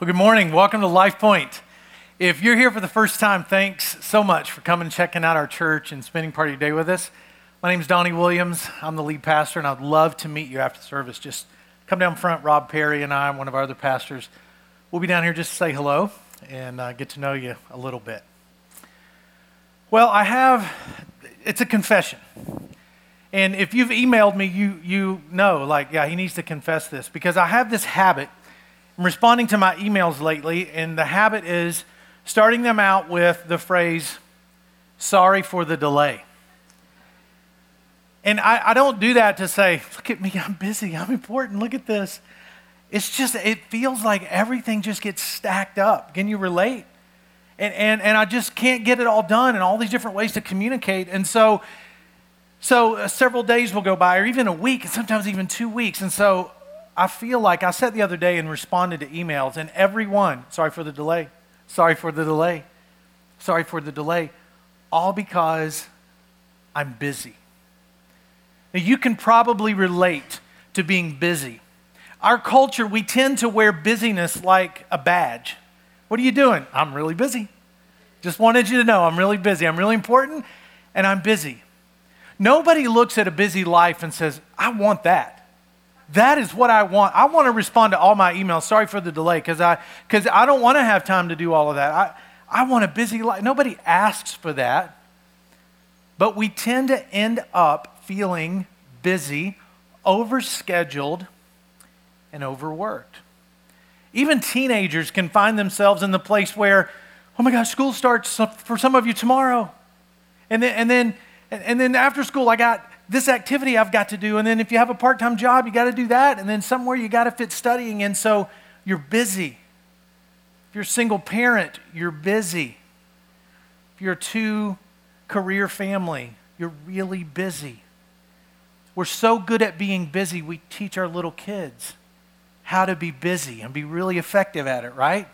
Well, good morning. Welcome to Life Point. If you're here for the first time, thanks so much for coming checking out our church and spending part of your day with us. My name is Donnie Williams. I'm the lead pastor, and I'd love to meet you after service. Just come down front. Rob Perry and I, one of our other pastors, we'll be down here just to say hello and uh, get to know you a little bit. Well, I have, it's a confession. And if you've emailed me, you, you know, like, yeah, he needs to confess this because I have this habit – I'm responding to my emails lately, and the habit is starting them out with the phrase, sorry for the delay. And I, I, don't do that to say, look at me, I'm busy, I'm important, look at this. It's just, it feels like everything just gets stacked up. Can you relate? And, and, and I just can't get it all done and all these different ways to communicate. And so, so uh, several days will go by, or even a week, and sometimes even two weeks. And so I feel like I said the other day and responded to emails, and everyone, sorry for the delay, sorry for the delay, sorry for the delay, all because I'm busy. Now, you can probably relate to being busy. Our culture, we tend to wear busyness like a badge. What are you doing? I'm really busy. Just wanted you to know I'm really busy. I'm really important, and I'm busy. Nobody looks at a busy life and says, I want that. That is what I want. I want to respond to all my emails. Sorry for the delay because I, cause I don't want to have time to do all of that. I, I want a busy life. Nobody asks for that. But we tend to end up feeling busy, overscheduled, and overworked. Even teenagers can find themselves in the place where, oh my gosh, school starts for some of you tomorrow. And then, and then, and then after school, I got this activity I've got to do. And then if you have a part time job, you got to do that. And then somewhere you got to fit studying in. So you're busy. If you're a single parent, you're busy. If you're a two career family, you're really busy. We're so good at being busy, we teach our little kids how to be busy and be really effective at it, right?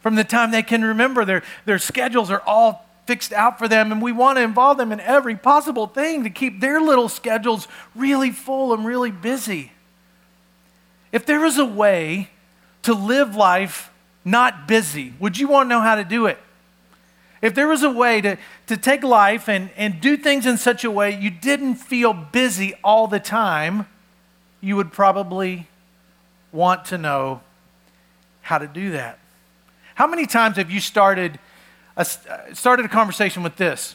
From the time they can remember, their, their schedules are all fixed out for them, and we want to involve them in every possible thing to keep their little schedules really full and really busy. If there was a way to live life not busy, would you want to know how to do it? If there was a way to, to take life and, and do things in such a way you didn't feel busy all the time, you would probably want to know how to do that. How many times have you started I uh, started a conversation with this.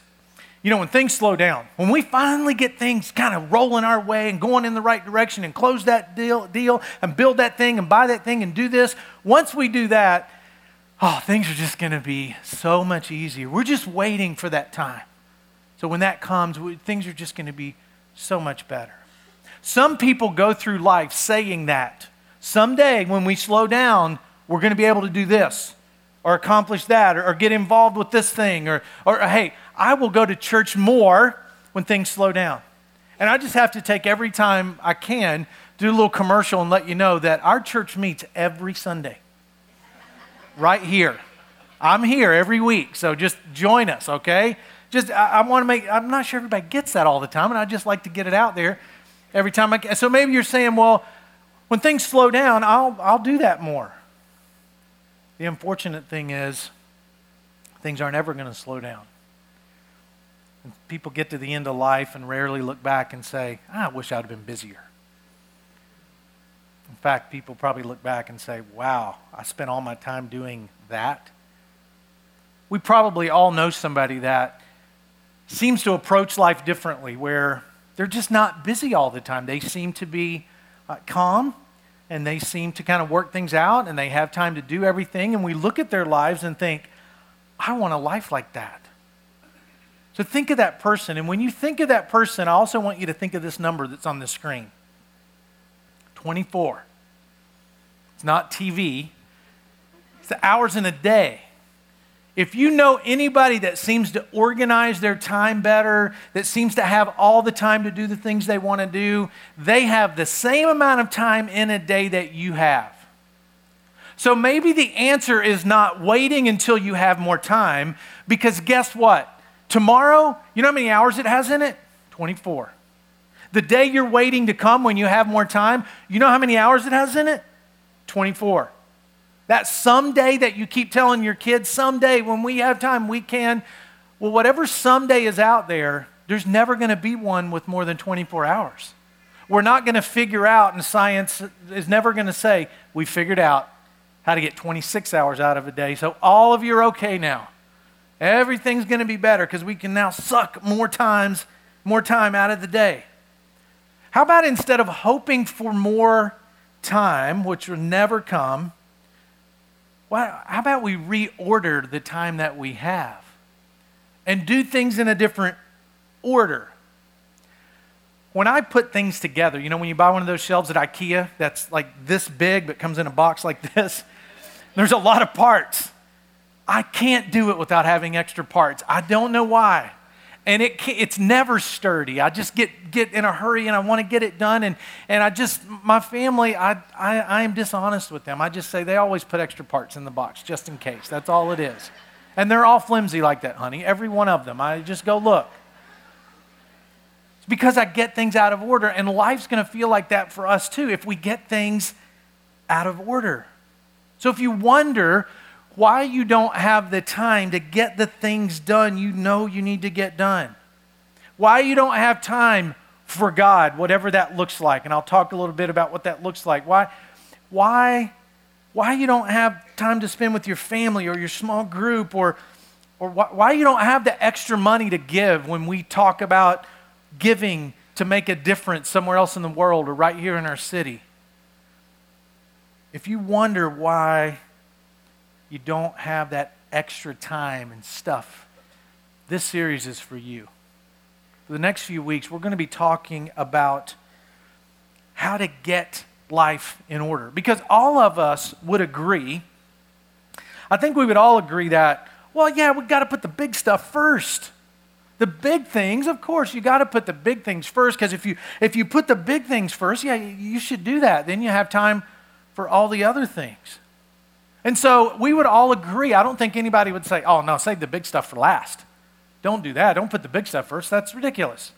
You know, when things slow down, when we finally get things kind of rolling our way and going in the right direction and close that deal, deal and build that thing and buy that thing and do this, once we do that, oh, things are just going to be so much easier. We're just waiting for that time. So when that comes, we, things are just going to be so much better. Some people go through life saying that. Someday, when we slow down, we're going to be able to do this or accomplish that or, or get involved with this thing or, or, hey, I will go to church more when things slow down. And I just have to take every time I can, do a little commercial and let you know that our church meets every Sunday. right here. I'm here every week, so just join us, okay? Just, I, I want to make, I'm not sure everybody gets that all the time, and I just like to get it out there every time I can. So maybe you're saying, well, when things slow down, I'll, I'll do that more. The unfortunate thing is, things aren't ever going to slow down. And people get to the end of life and rarely look back and say, I wish I'd have been busier. In fact, people probably look back and say, wow, I spent all my time doing that. We probably all know somebody that seems to approach life differently, where they're just not busy all the time. They seem to be uh, calm and they seem to kind of work things out and they have time to do everything. And we look at their lives and think, I want a life like that. So think of that person. And when you think of that person, I also want you to think of this number that's on the screen 24. It's not TV, it's the hours in a day. If you know anybody that seems to organize their time better, that seems to have all the time to do the things they want to do, they have the same amount of time in a day that you have. So maybe the answer is not waiting until you have more time, because guess what? Tomorrow, you know how many hours it has in it? 24. The day you're waiting to come when you have more time, you know how many hours it has in it? 24. That someday that you keep telling your kids, someday when we have time, we can. Well, whatever someday is out there, there's never going to be one with more than 24 hours. We're not going to figure out, and science is never going to say, we figured out how to get 26 hours out of a day. So all of you are okay now. Everything's going to be better because we can now suck more times, more time out of the day. How about instead of hoping for more time, which will never come, well, how about we reorder the time that we have and do things in a different order? When I put things together, you know, when you buy one of those shelves at IKEA that's like this big but comes in a box like this, there's a lot of parts. I can't do it without having extra parts. I don't know why. And it it's never sturdy. I just get, get in a hurry and I want to get it done. And, and I just, my family, I, I, I am dishonest with them. I just say they always put extra parts in the box just in case. That's all it is. And they're all flimsy like that, honey. Every one of them. I just go look It's because I get things out of order. And life's going to feel like that for us too if we get things out of order. So if you wonder why you don't have the time to get the things done you know you need to get done, why you don't have time for God, whatever that looks like, and I'll talk a little bit about what that looks like. Why, why, why you don't have time to spend with your family or your small group, or, or why, why you don't have the extra money to give when we talk about giving to make a difference somewhere else in the world or right here in our city. If you wonder why you don't have that extra time and stuff, this series is for you. For the next few weeks, we're going to be talking about how to get life in order. Because all of us would agree, I think we would all agree that, well, yeah, we've got to put the big stuff first. The big things, of course, you got to put the big things first because if you if you put the big things first, yeah, you should do that. Then you have time for all the other things. And so we would all agree. I don't think anybody would say, "Oh, no, save the big stuff for last." Don't do that. Don't put the big stuff first. That's ridiculous.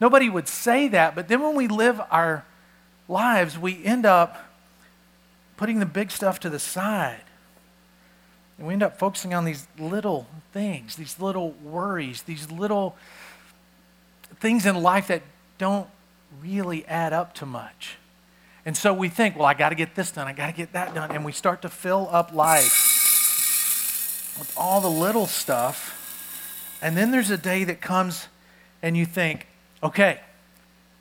Nobody would say that, but then when we live our lives, we end up putting the big stuff to the side. And we end up focusing on these little things, these little worries, these little things in life that don't really add up to much. And so we think, well, I got to get this done, I got to get that done. And we start to fill up life with all the little stuff. And then there's a day that comes and you think, okay,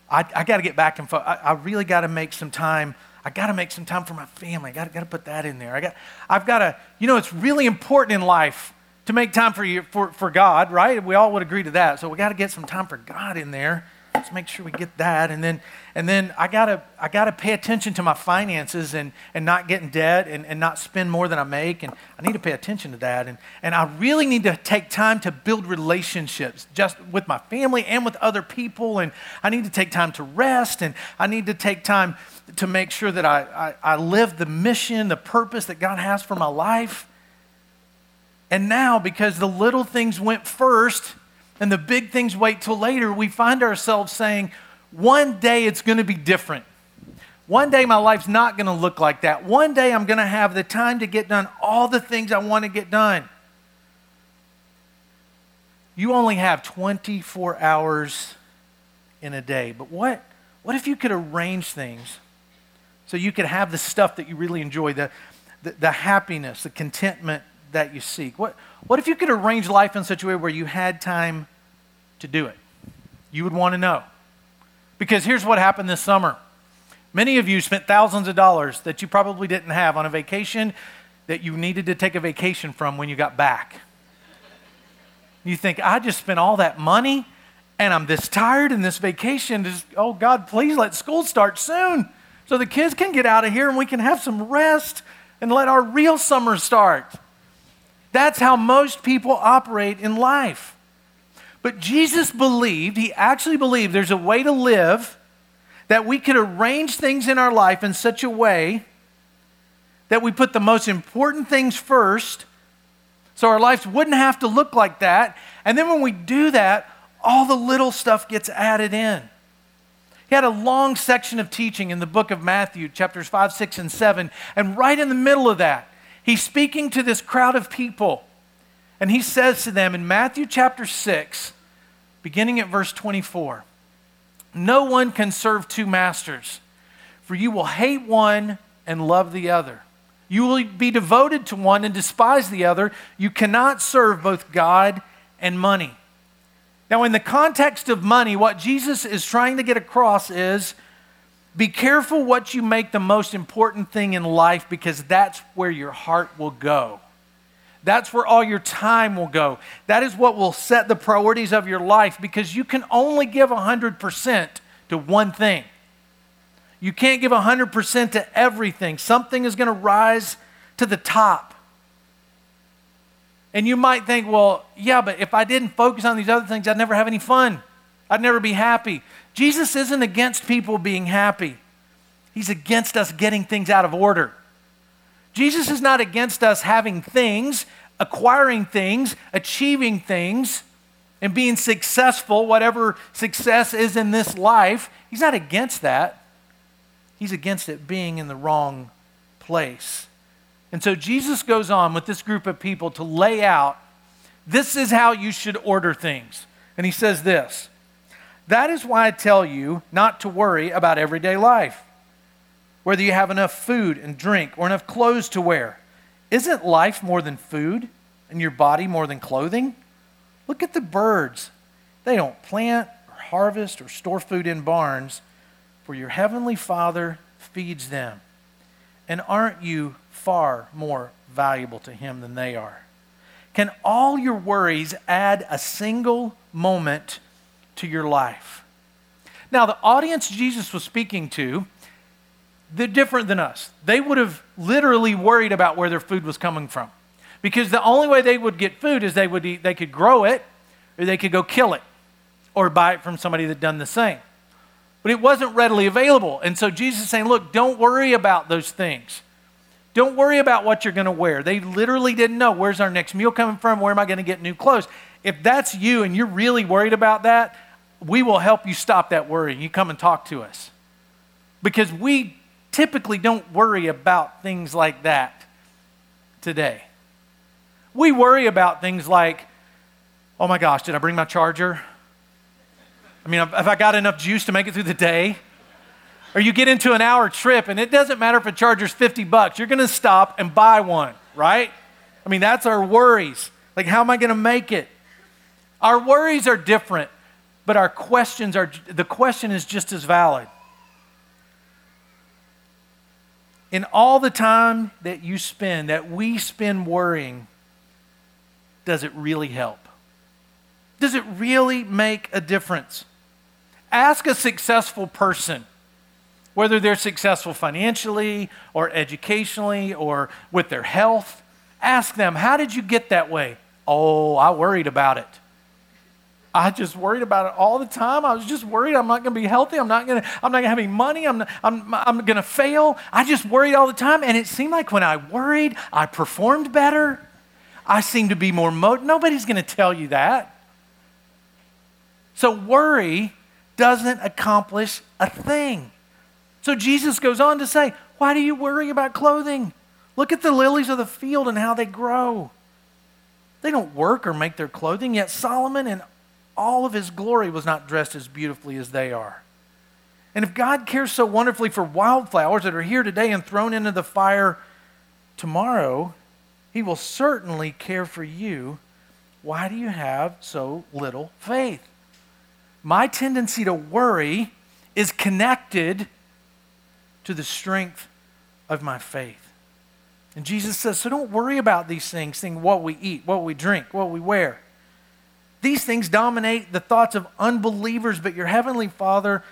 I, I got to get back and fo- I, I really got to make some time I got to make some time for my family. I got to put that in there. I got, I've got to, you know, it's really important in life to make time for, you, for, for God, right? We all would agree to that. So we got to get some time for God in there. Let's make sure we get that. And then, and then I got to I gotta pay attention to my finances and, and not get in debt and, and not spend more than I make. And I need to pay attention to that. And, and I really need to take time to build relationships just with my family and with other people. And I need to take time to rest. And I need to take time to make sure that I, I, I live the mission, the purpose that God has for my life. And now, because the little things went first and the big things wait till later, we find ourselves saying, one day it's going to be different. One day my life's not going to look like that. One day I'm going to have the time to get done all the things I want to get done. You only have 24 hours in a day. But what, what if you could arrange things so you could have the stuff that you really enjoy, the, the, the, happiness, the contentment that you seek. What, what if you could arrange life in such a way where you had time to do it? You would want to know. Because here's what happened this summer. Many of you spent thousands of dollars that you probably didn't have on a vacation that you needed to take a vacation from when you got back. You think, I just spent all that money and I'm this tired and this vacation is, oh God, please let school start soon so the kids can get out of here and we can have some rest and let our real summer start. That's how most people operate in life. But Jesus believed, he actually believed there's a way to live that we could arrange things in our life in such a way that we put the most important things first so our lives wouldn't have to look like that. And then when we do that, all the little stuff gets added in. He had a long section of teaching in the book of Matthew, chapters 5, 6, and 7. And right in the middle of that, he's speaking to this crowd of people. And he says to them in Matthew chapter 6, beginning at verse 24 No one can serve two masters, for you will hate one and love the other. You will be devoted to one and despise the other. You cannot serve both God and money. Now, in the context of money, what Jesus is trying to get across is be careful what you make the most important thing in life because that's where your heart will go. That's where all your time will go. That is what will set the priorities of your life because you can only give 100% to one thing. You can't give 100% to everything. Something is going to rise to the top. And you might think, well, yeah, but if I didn't focus on these other things, I'd never have any fun. I'd never be happy. Jesus isn't against people being happy, He's against us getting things out of order. Jesus is not against us having things, acquiring things, achieving things, and being successful, whatever success is in this life. He's not against that. He's against it being in the wrong place. And so Jesus goes on with this group of people to lay out this is how you should order things. And he says this That is why I tell you not to worry about everyday life, whether you have enough food and drink or enough clothes to wear. Isn't life more than food and your body more than clothing? Look at the birds. They don't plant or harvest or store food in barns, for your heavenly Father feeds them. And aren't you far more valuable to Him than they are? Can all your worries add a single moment to your life? Now, the audience Jesus was speaking to, they're different than us. They would have literally worried about where their food was coming from. Because the only way they would get food is they would eat, they could grow it, or they could go kill it, or buy it from somebody that done the same. But it wasn't readily available. And so Jesus is saying, look, don't worry about those things. Don't worry about what you're going to wear. They literally didn't know where's our next meal coming from? Where am I going to get new clothes? If that's you and you're really worried about that, we will help you stop that worry. You come and talk to us. Because we typically don't worry about things like that today. We worry about things like, oh my gosh, did I bring my charger? I mean, have I got enough juice to make it through the day? Or you get into an hour trip and it doesn't matter if a charger's 50 bucks, you're to stop and buy one, right? I mean, that's our worries. Like, how am I to make it? Our worries are different, but our questions are, the question is just as valid. In all the time that you spend, that we spend worrying, does it really help? Does it really make a difference? Ask a successful person whether they're successful financially or educationally or with their health. Ask them, How did you get that way? Oh, I worried about it. I just worried about it all the time. I was just worried I'm not going to be healthy. I'm not going to. I'm not going to have any money. I'm. Not, I'm. I'm going to fail. I just worried all the time, and it seemed like when I worried, I performed better. I seemed to be more mo. Nobody's going to tell you that. So worry doesn't accomplish a thing. So Jesus goes on to say, Why do you worry about clothing? Look at the lilies of the field and how they grow. They don't work or make their clothing, yet Solomon in all of his glory was not dressed as beautifully as they are. And if God cares so wonderfully for wildflowers that are here today and thrown into the fire tomorrow, he will certainly care for you. Why do you have so little faith? My tendency to worry is connected to the strength of my faith. And Jesus says, so don't worry about these things, think what we eat, what we drink, what we wear. These things dominate the thoughts of unbelievers, but your heavenly Father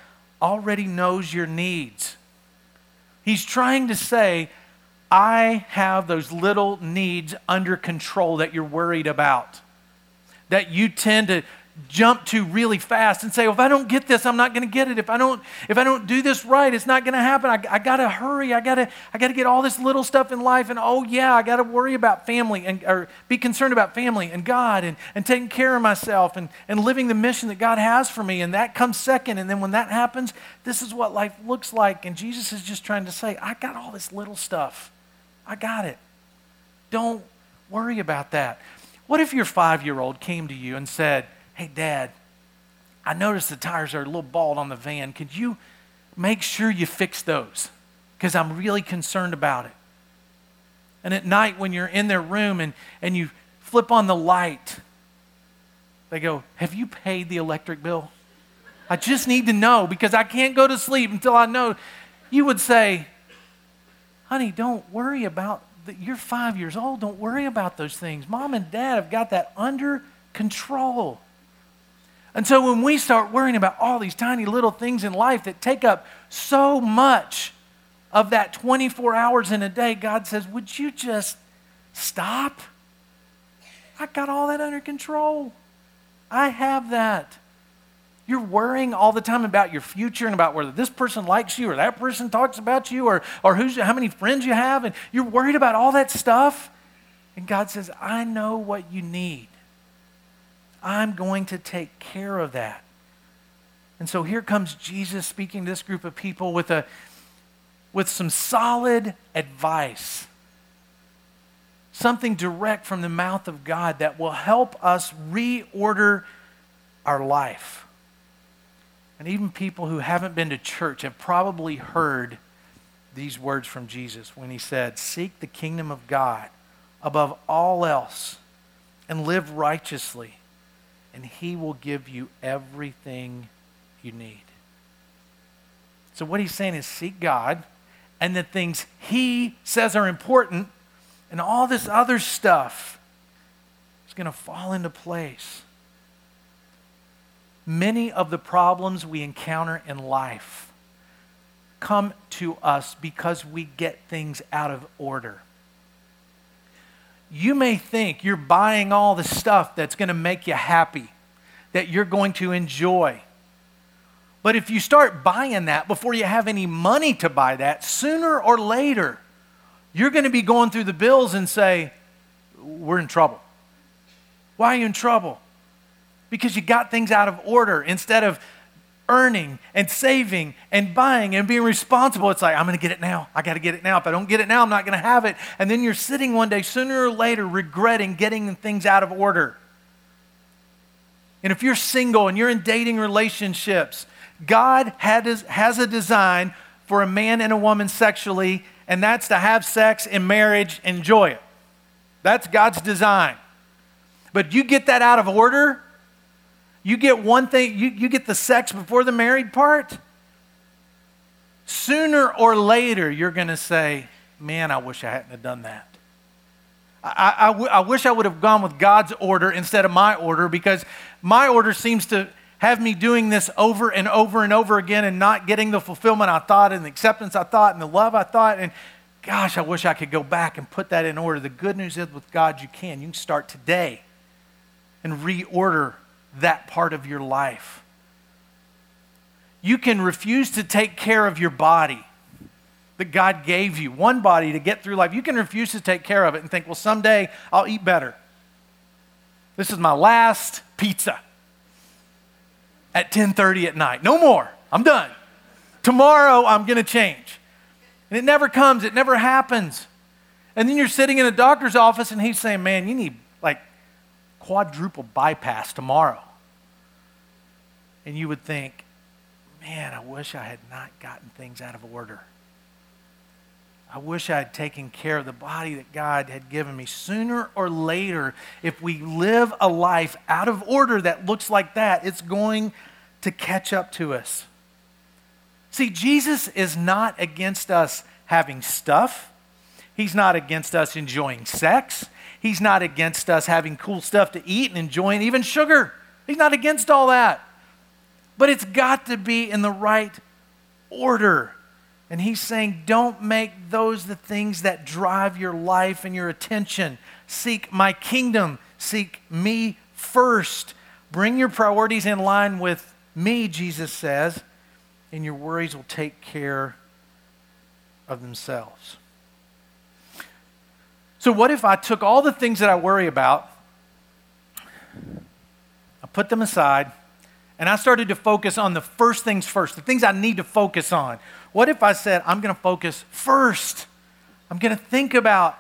already knows your needs. He's trying to say, I have those little needs under control that you're worried about, that you tend to jump to really fast and say, well, if I don't get this, I'm not going to get it. If I don't, if I don't do this right, it's not going to happen. I, I got to hurry. I got to, I got to get all this little stuff in life. And oh yeah, I got to worry about family and, or be concerned about family and God and, and taking care of myself and, and living the mission that God has for me. And that comes second. And then when that happens, this is what life looks like. And Jesus is just trying to say, I got all this little stuff. I got it. Don't worry about that. What if your five year old came to you and said, Hey, Dad, I noticed the tires are a little bald on the van. Could you make sure you fix those? Because I'm really concerned about it. And at night, when you're in their room and, and you flip on the light, they go, Have you paid the electric bill? I just need to know because I can't go to sleep until I know. You would say, Honey, don't worry about that. You're five years old. Don't worry about those things. Mom and dad have got that under control. And so when we start worrying about all these tiny little things in life that take up so much of that 24 hours in a day, God says, Would you just stop? I got all that under control. I have that. You're worrying all the time about your future and about whether this person likes you or that person talks about you or, or who's, how many friends you have, and you're worried about all that stuff. And God says, I know what you need. I'm going to take care of that. And so here comes Jesus speaking to this group of people with, a, with some solid advice, something direct from the mouth of God that will help us reorder our life. And even people who haven't been to church have probably heard these words from Jesus when he said, Seek the kingdom of God above all else and live righteously and He will give you everything you need. So, what He's saying is seek God, and the things He says are important, and all this other stuff is going to fall into place. Many of the problems we encounter in life come to us because we get things out of order you may think you're buying all the stuff that's going to make you happy, that you're going to enjoy. But if you start buying that before you have any money to buy that, sooner or later, you're going to be going through the bills and say, We're in trouble. Why are you in trouble? Because you got things out of order instead of earning and saving and buying and being responsible. It's like, I'm going to get it now. I got to get it now. If I don't get it now, I'm not going to have it. And then you're sitting one day, sooner or later, regretting getting things out of order. And if you're single and you're in dating relationships, God has a design for a man and a woman sexually, and that's to have sex in marriage, enjoy it. That's God's design. But you get that out of order, you get one thing, you, you get the sex before the married part. Sooner or later, you're going to say, Man, I wish I hadn't have done that. I, wish I would have gone with God's order instead of my order because my order seems to have me doing this over and over and over again and not getting the fulfillment I thought and the acceptance I thought and the love I thought. And gosh, I wish I could go back and put that in order. The good news is with God, you can. You can start today and reorder that part of your life. You can refuse to take care of your body that God gave you, one body to get through life. You can refuse to take care of it and think, well, someday I'll eat better. This is my last pizza at 10:30 at night. No more. I'm done. Tomorrow I'm going to change. And it never comes, it never happens. And then you're sitting in a doctor's office and he's saying, "Man, you need quadruple bypass tomorrow. And you would think, man, I wish I had not gotten things out of order. I wish I had taken care of the body that God had given me. Sooner or later, if we live a life out of order that looks like that, it's going to catch up to us. See, Jesus is not against us having stuff. He's not against us enjoying sex. He's not against us having cool stuff to eat and enjoying even sugar. He's not against all that. But it's got to be in the right order. And he's saying, don't make those the things that drive your life and your attention. Seek my kingdom. Seek me first. Bring your priorities in line with me, Jesus says, and your worries will take care of themselves. So, what if I took all the things that I worry about, I put them aside, and I started to focus on the first things first, the things I need to focus on? What if I said, I'm going to focus first? I'm going to think about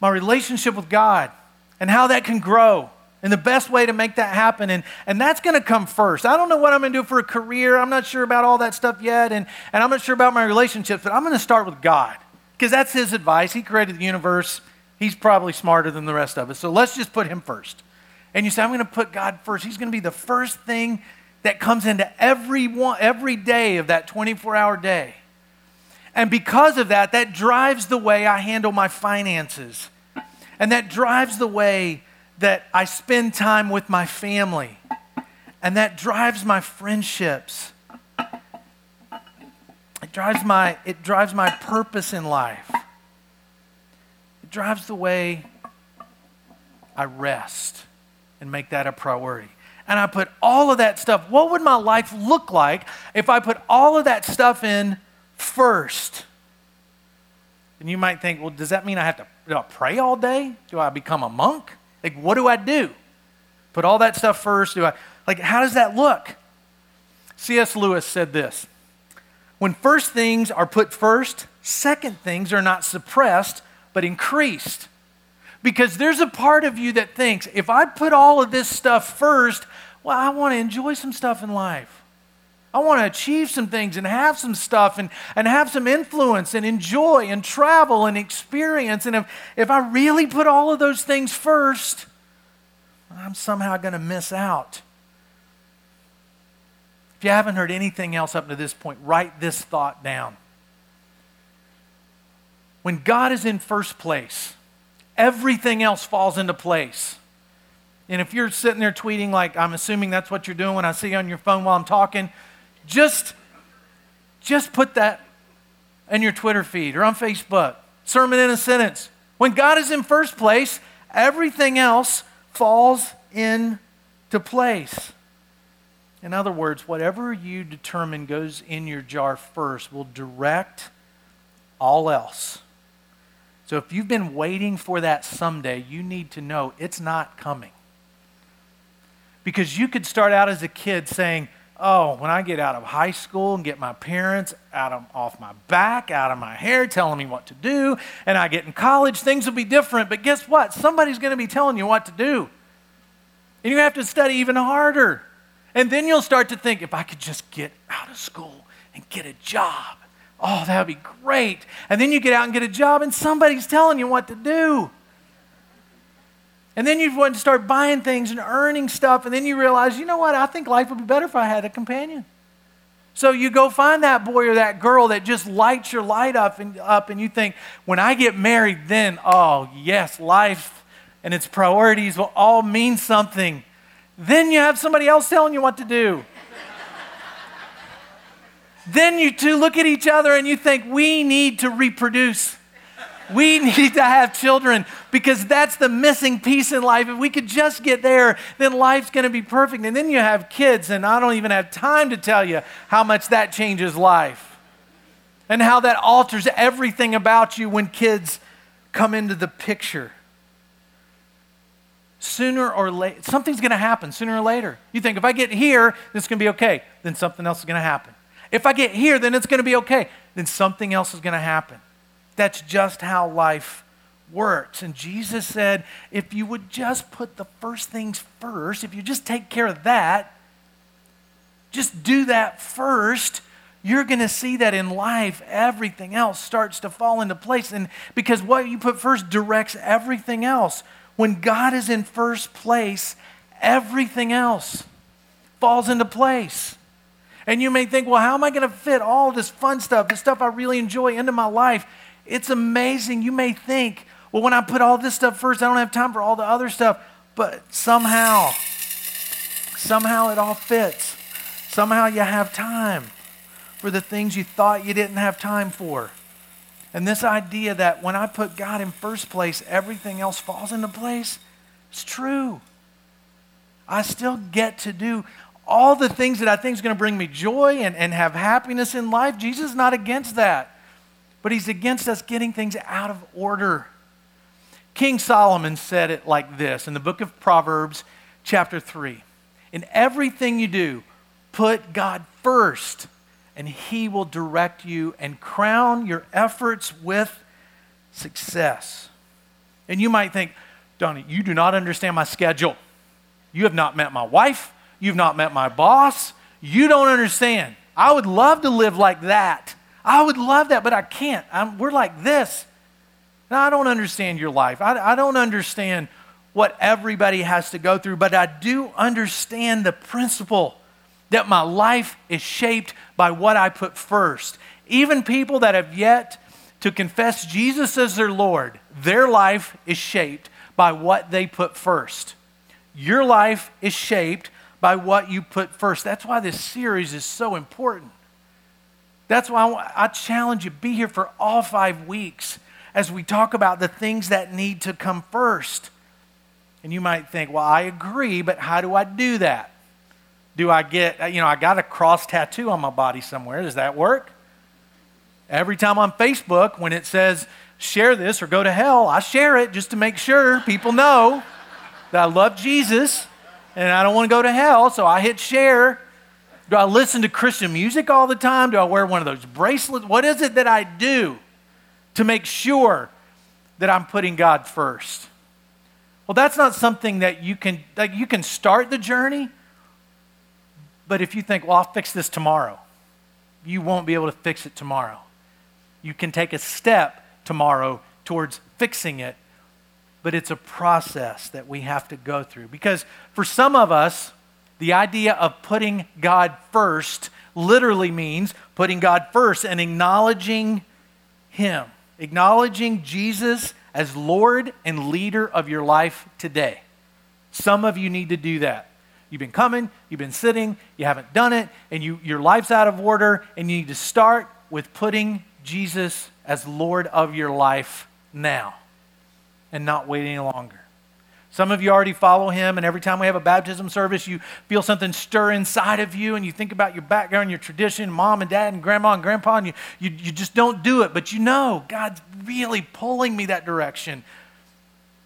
my relationship with God and how that can grow and the best way to make that happen. And, and that's going to come first. I don't know what I'm going to do for a career. I'm not sure about all that stuff yet. And, and I'm not sure about my relationships, but I'm going to start with God because that's His advice. He created the universe. He's probably smarter than the rest of us. So let's just put Him first. And you say, I'm going to put God first. He's going to be the first thing that comes into every, one, every day of that 24 hour day. And because of that, that drives the way I handle my finances. And that drives the way that I spend time with my family. And that drives my friendships. It drives my, it drives my purpose in life. It drives the way I rest and make that a priority. And I put all of that stuff, what would my life look like if I put all of that stuff in first? And you might think, well, does that mean I have to do I pray all day? Do I become a monk? Like, what do I do? Put all that stuff first? Do I, like, how does that look? C.S. Lewis said this When first things are put first, second things are not suppressed, but increased. Because there's a part of you that thinks, if I put all of this stuff first, well, I want to enjoy some stuff in life. I want to achieve some things and have some stuff and, and have some influence and enjoy and travel and experience. And if, if I really put all of those things first, I'm somehow going to miss out. If you haven't heard anything else up to this point, write this thought down. When God is in first place, everything else falls into place. And if you're sitting there tweeting, like I'm assuming that's what you're doing when I see you on your phone while I'm talking, just, just put that in your Twitter feed or on Facebook. Sermon in a sentence. When God is in first place, everything else falls into place. In other words, whatever you determine goes in your jar first will direct all else. So if you've been waiting for that someday, you need to know it's not coming. Because you could start out as a kid saying, Oh, when I get out of high school and get my parents out of, off my back, out of my hair, telling me what to do, and I get in college, things will be different. But guess what? Somebody's going to be telling you what to do. And you have to study even harder. And then you'll start to think if I could just get out of school and get a job, oh, that would be great. And then you get out and get a job, and somebody's telling you what to do. And then you want to start buying things and earning stuff, and then you realize, you know what, I think life would be better if I had a companion. So you go find that boy or that girl that just lights your light up and, up, and you think, when I get married, then, oh, yes, life and its priorities will all mean something. Then you have somebody else telling you what to do. Then you two look at each other and you think, we need to reproduce. We need to have children because that's the missing piece in life. If we could just get there, then life's going to be perfect. And then you have kids, and I don't even have time to tell you how much that changes life and how that alters everything about you when kids come into the picture. Sooner or later, something's going to happen sooner or later. You think, if I get here, then it's going to be okay. Then something else is going to happen. If I get here, then it's going to be okay. Then something else is going to happen. That's just how life works. And Jesus said, if you would just put the first things first, if you just take care of that, just do that first, you're going to see that in life everything else starts to fall into place and because what you put first directs everything else when god is in first place everything else falls into place and you may think well how am i going to fit all this fun stuff the stuff i really enjoy into my life it's amazing. You may think, well, when I put all this stuff first, I don't have time for all the other stuff. But somehow, somehow it all fits. Somehow you have time for the things you thought you didn't have time for. And this idea that when I put God in first place, everything else falls into place, it's true. I still get to do all the things that I think is going to bring me joy and, and have happiness in life. Jesus is not against that, but he's against us getting things out of order. King Solomon said it like this in the book of Proverbs, chapter 3 In everything you do, put God first, and he will direct you and crown your efforts with success. And you might think, Donnie, you do not understand my schedule. You have not met my wife. You've not met my boss. You don't understand. I would love to live like that. I would love that, but I can't. I'm, we're like this. Now, I don't understand your life. I, I don't understand what everybody has to go through, but I do understand the principle that my life is shaped by what I put first. Even people that have yet to confess Jesus as their Lord, their life is shaped by what they put first. Your life is shaped by what you put first. That's why this series is so important. That's why I challenge you be here for all five weeks as we talk about the things that need to come first. And you might think, well, I agree, but how do I do that? Do I get, uh, you know, I got a cross tattoo on my body somewhere. Does that work? Every time on Facebook, when it says share this or go to hell, I share it just to make sure people know that I love Jesus and I don't want to go to hell, so I hit share. Do I listen to Christian music all the time? Do I wear one of those bracelets? What is it that I do to make sure that I'm putting God first? Well, that's not something that you can like you can start the journey, but if you think, "Well, I'll fix this tomorrow." You won't be able to fix it tomorrow. You can take a step tomorrow towards fixing it but it's a process that we have to go through. Because for some of us, the idea of putting God first literally means putting God first and acknowledging Him, acknowledging Jesus as Lord and leader of your life today. Some of you need to do that. You've been coming, you've been sitting, you haven't done it, and you, your life's out of order, and you need to start with putting Jesus as Lord of your life now and not wait any longer. Some of you already follow him, and every time we have a baptism service, you feel something stir inside of you, and you think about your background, your tradition, mom and dad, and grandma and grandpa, and you, you, you just don't do it. But you know, God's really pulling me that direction.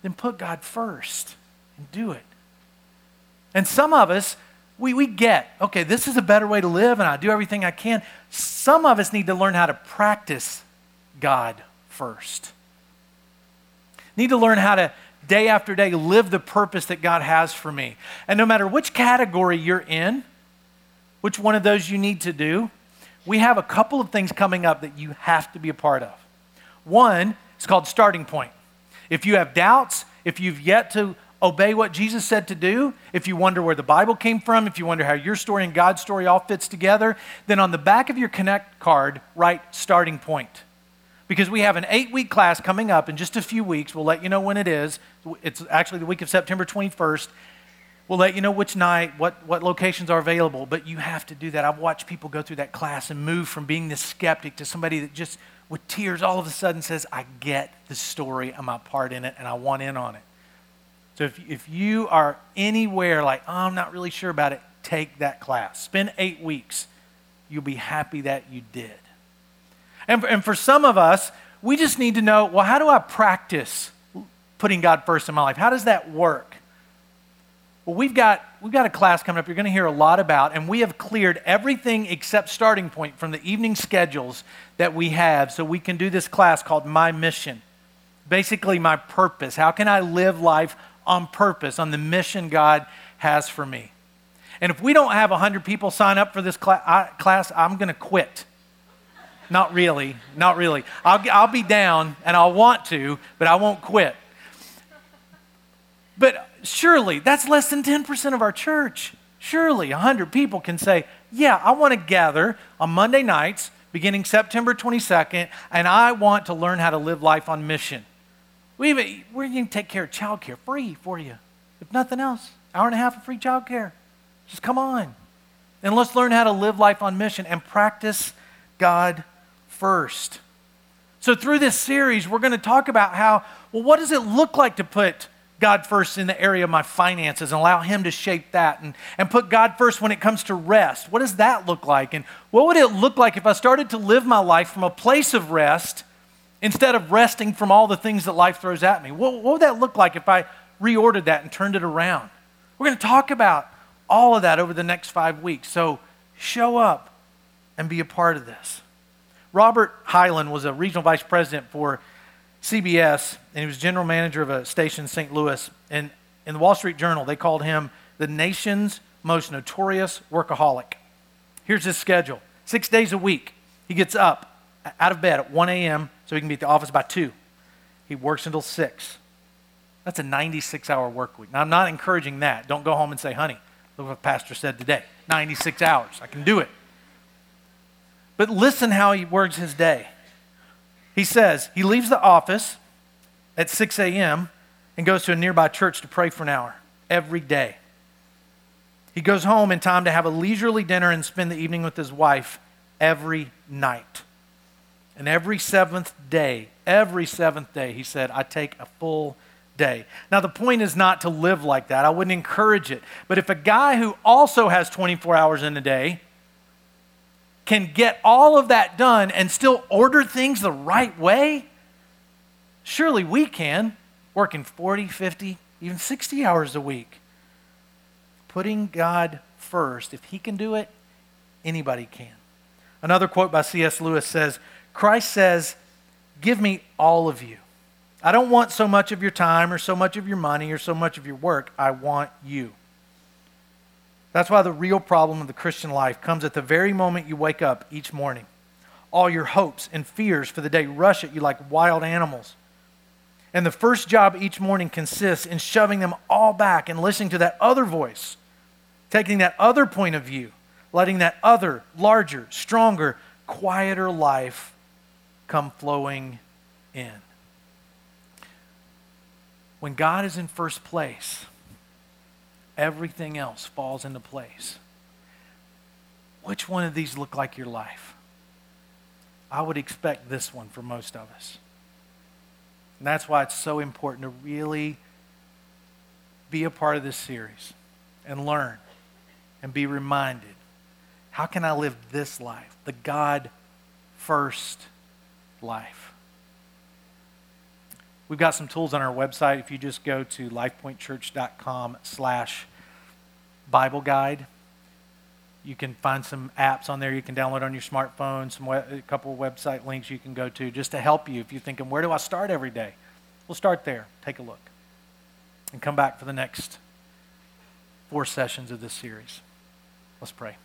Then put God first and do it. And some of us, we, we get, okay, this is a better way to live, and I do everything I can. Some of us need to learn how to practice God first need to learn how to day after day live the purpose that God has for me. And no matter which category you're in, which one of those you need to do, we have a couple of things coming up that you have to be a part of. One is called starting point. If you have doubts, if you've yet to obey what Jesus said to do, if you wonder where the Bible came from, if you wonder how your story and God's story all fits together, then on the back of your Connect card, write starting point because we have an eight week class coming up in just a few weeks. We'll let you know when it is. It's actually the week of September 21st. We'll let you know which night, what, what locations are available, but you have to do that. I've watched people go through that class and move from being this skeptic to somebody that just, with tears, all of a sudden says, I get the story, I'm a part in it, and I want in on it. So if, if you are anywhere like, oh, I'm not really sure about it, take that class. Spend eight weeks. You'll be happy that you did. And for, and for some of us, we just need to know well, how do I practice putting God first in my life? How does that work? Well, we've got, we've got a class coming up you're going to hear a lot about, and we have cleared everything except starting point from the evening schedules that we have so we can do this class called My Mission. Basically, my purpose. How can I live life on purpose, on the mission God has for me? And if we don't have 100 people sign up for this class, I'm going to quit. Not really. Not really. I'll, I'll be down and I'll want to, but I won't quit. But surely that's less than 10% of our church. Surely 100 people can say, Yeah, I want to gather on Monday nights beginning September 22nd, and I want to learn how to live life on mission. We even, we're going to take care of childcare free for you. If nothing else, hour and a half of free childcare. Just come on. And let's learn how to live life on mission and practice God first. So, through this series, we're going to talk about how, well, what does it look like to put God first in the area of my finances and allow Him to shape that and, and put God first when it comes to rest. What does that look like? And what would it look like if I started to live my life from a place of rest instead of resting from all the things that life throws at me? What, what would that look like if I reordered that and turned it around? We're going to talk about all of that over the next five weeks. So show up and be a part of this. Robert Hyland was a regional vice president for CBS, and he was general manager of a station in St. Louis. And in the Wall Street Journal, they called him the nation's most notorious workaholic. Here's his schedule six days a week. He gets up out of bed at 1 a.m. so he can be at the office by 2. He works until 6. That's a 96 hour work week. Now, I'm not encouraging that. Don't go home and say, honey, look what the Pastor said today 96 hours. I can do it. But listen how he works his day. He says he leaves the office at 6 a.m. and goes to a nearby church to pray for an hour every day. He goes home in time to have a leisurely dinner and spend the evening with his wife every night. And every seventh day, every seventh day, he said, I take a full day. Now, the point is not to live like that. I wouldn't encourage it. But if a guy who also has 24 hours in a day can get all of that done and still order things the right way, surely we can, working 40, 50, even 60 hours a week. Putting God first, if He can do it, anybody can. Another quote by C.S. Lewis says Christ says, Give me all of you. I don't want so much of your time or so much of your money or so much of your work. I want you. That's why the real problem of the Christian life comes at the very moment you wake up each morning. All your hopes and fears for the day rush at you like wild animals. And the first job each morning consists in shoving them all back and listening to that other voice, taking that other point of view, letting that other, larger, stronger, quieter life come flowing in. When God is in first place, everything else falls into place. Which one of these look like your life? I would expect this one for most of us. And that's why it's so important to really be a part of this series and learn and be reminded how can I live this life, the God first life? We've got some tools on our website. If you just go to lifepointchurch.com slash Bible guide. You can find some apps on there you can download on your smartphone, some web, a couple of website links you can go to just to help you if you're thinking, where do I start every day? We'll start there. Take a look. And come back for the next four sessions of this series. Let's pray.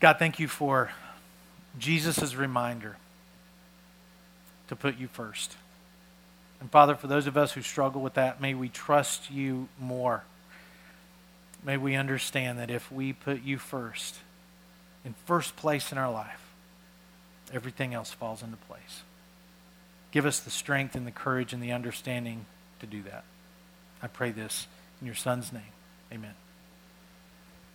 God, thank you for Jesus' reminder to put you first. And Father, for those of us who struggle with that, may we trust you more. May we understand that if we put you first, in first place in our life, everything else falls into place. Give us the strength and the courage and the understanding to do that. I pray this in your Son's name. Amen.